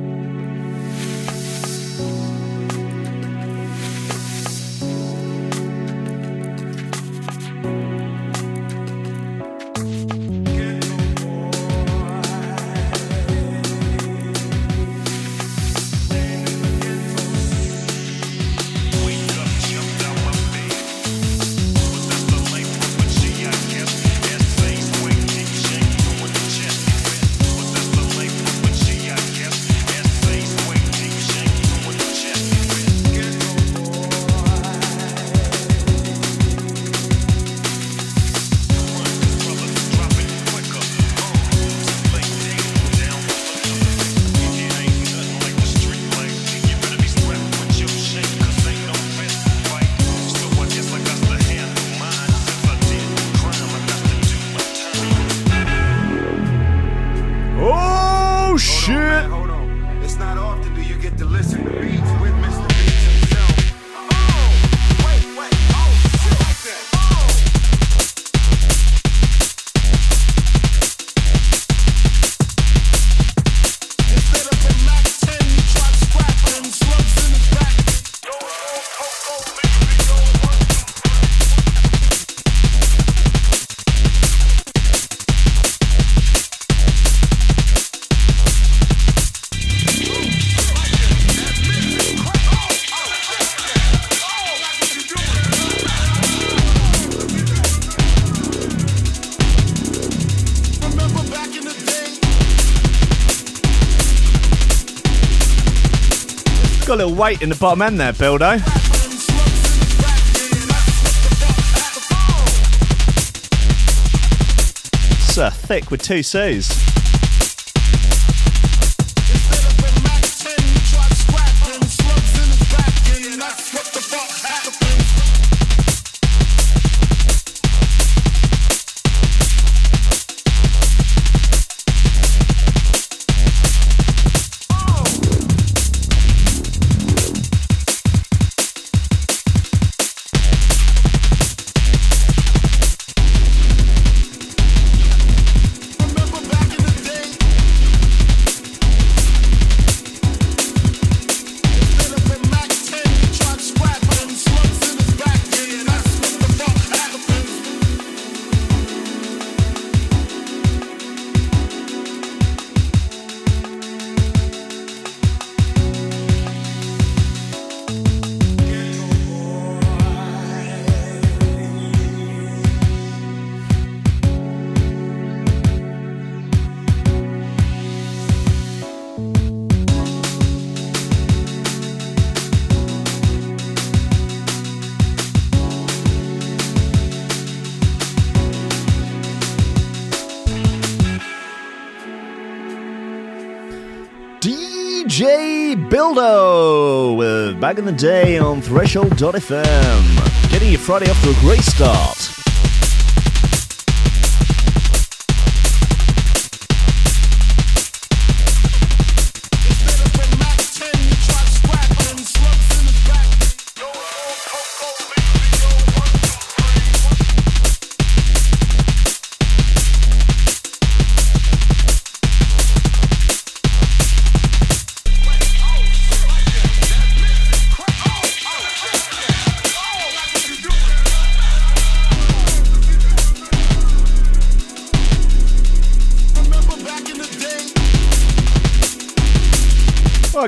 Weight in the bottom end there, Bildo. Uh, thick with two C's. Back in the Day on Threshold.fm. Getting your Friday off to a great start.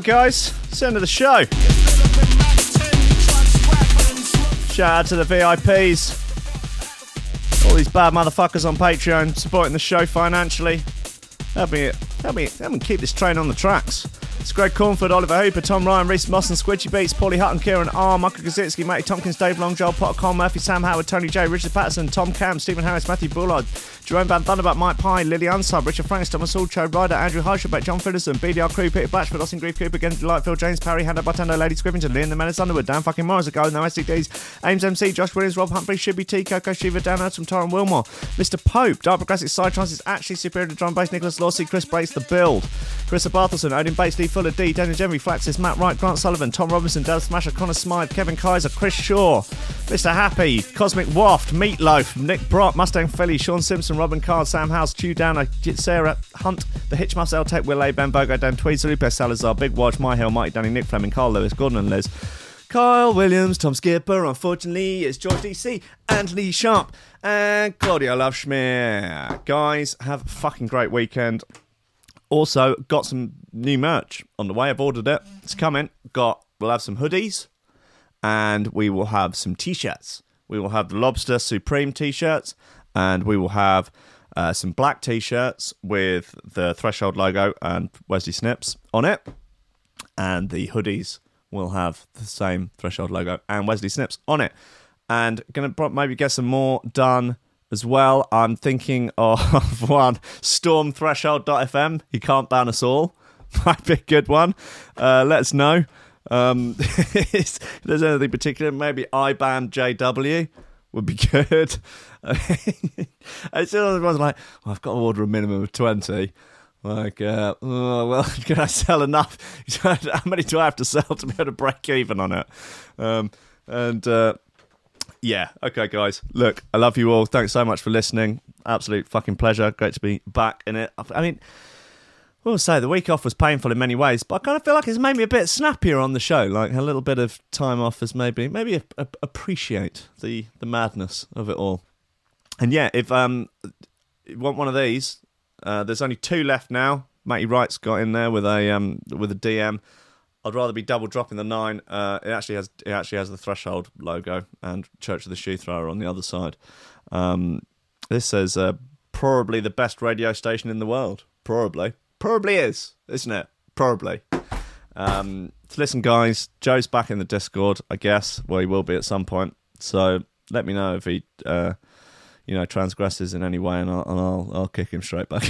Right, guys, it's the end of the show. Instead of a Mac 10, you tried scrapping slugs. Shout out to the VIPs. All these bad motherfuckers on Patreon supporting the show financially. Help me, help me, help me keep this train on the tracks. It's Greg Cornford, Oliver Hooper, Tom Ryan, Reese Moss and Squidgy Beats, Paulie Hutton, Kieran R, Michael Gazitsky, Matty Tompkins, Dave Long, Joel Potter, Murphy, Sam Howard, Tony J, Richard Patterson, Tom Cam, Stephen Harris, Matthew Bullard, Jerome Van Thunderbutt, Mike Pye, Lily Unsub, Richard Franks, Thomas Hall, Cho Ryder, Andrew Heichelbeck, John Fiddlerson, BDR Crew, Peter Batchford, Austin Grief Cooper, Again Lightfield, James Parry, Hannah Butendo, Lady Scrivington, Liam the Menace Underwood, Dan fucking Morris, Ago, No SCDs, Ames MC, Josh Williams, Rob Humphrey, Shibby T, Coco Shiva, Dan from Torren Wilmore, Mr. Pope, Dark Progressive Side Trance is actually superior to drum bass, Nicholas Lawsey, Chris Bates, The Build, Chris Barthelson, Odin Bates, Lee Fuller, D, Daniel Jeremy, Flaxis, Matt Wright, Grant Sullivan, Tom Robinson, Dale Smasher, Connor Smythe, Kevin Kaiser, Chris Shaw, Mr. Happy, Cosmic Waft, Meatloaf, Nick Brock, Mustang Philly, Sean Simpson, Robin Card, Sam House, Chew Downer, Sarah Hunt, The Hitchmas, L Tech, Will A, Ben Bogo, Dan Tweed, Salupe, Salazar, Big Watch, My Hill, Mike Danny, Nick Fleming, Carl Lewis, Gordon and Liz. Kyle Williams, Tom Skipper, unfortunately, it's George DC, Anthony Sharp, and Claudia Loveschmidt. Guys, have a fucking great weekend. Also, got some new merch on the way. I've ordered it. It's coming. Got we'll have some hoodies and we will have some t-shirts. We will have the Lobster Supreme t-shirts and we will have uh, some black t-shirts with the Threshold logo and Wesley Snips on it. And the hoodies will have the same Threshold logo and Wesley Snips on it. And gonna maybe get some more done as well. I'm thinking of <laughs> one stormthreshold.fm. He can't ban us all. <laughs> Might be a good one. Uh, let us know. Um, <laughs> if there's anything particular, maybe IBAN JW would be good. of the ones like, well, I've got to order a minimum of 20. Like, uh, oh, well, can I sell enough? How many do I have to sell to be able to break even on it? Um, and uh, yeah, okay, guys. Look, I love you all. Thanks so much for listening. Absolute fucking pleasure. Great to be back in it. I mean, I will say the week off was painful in many ways, but I kind of feel like it's made me a bit snappier on the show. Like a little bit of time off has maybe maybe a, a, appreciate the the madness of it all. And yeah, if um you want one of these, uh, there's only two left now. Matty Wright's got in there with a um with a DM. I'd rather be double dropping the nine. Uh, it actually has it actually has the threshold logo and Church of the Shoe Thrower on the other side. Um, this says uh, probably the best radio station in the world. Probably, probably is, isn't it? Probably. Um, listen, guys. Joe's back in the Discord, I guess. Well, he will be at some point. So let me know if he, uh, you know, transgresses in any way, and I'll and I'll, I'll kick him straight back.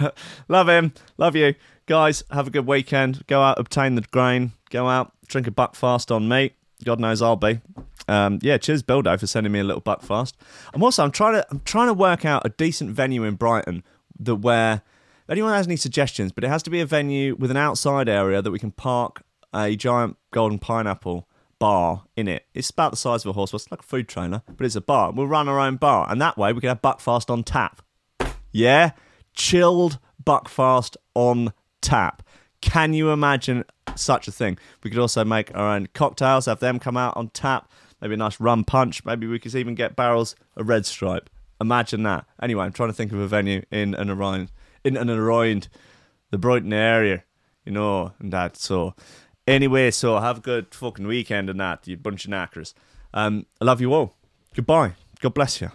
<laughs> Love him. Love you. Guys, have a good weekend. Go out, obtain the grain. Go out, drink a Buckfast on me. God knows I'll be. Um, yeah, cheers, Bildo, for sending me a little Buckfast. I'm also I'm trying to I'm trying to work out a decent venue in Brighton that where if anyone has any suggestions, but it has to be a venue with an outside area that we can park a giant golden pineapple bar in it. It's about the size of a horse. Well, it's like a food trailer, but it's a bar. We'll run our own bar, and that way we can have Buckfast on tap. Yeah, chilled Buckfast on tap. Can you imagine such a thing? We could also make our own cocktails, have them come out on tap. Maybe a nice rum punch. Maybe we could even get barrels of Red Stripe. Imagine that. Anyway, I'm trying to think of a venue in and around in and around the Brighton area, you know, and that. So, anyway, so have a good fucking weekend and that, you bunch of knackers. Um, I love you all. Goodbye. God bless you.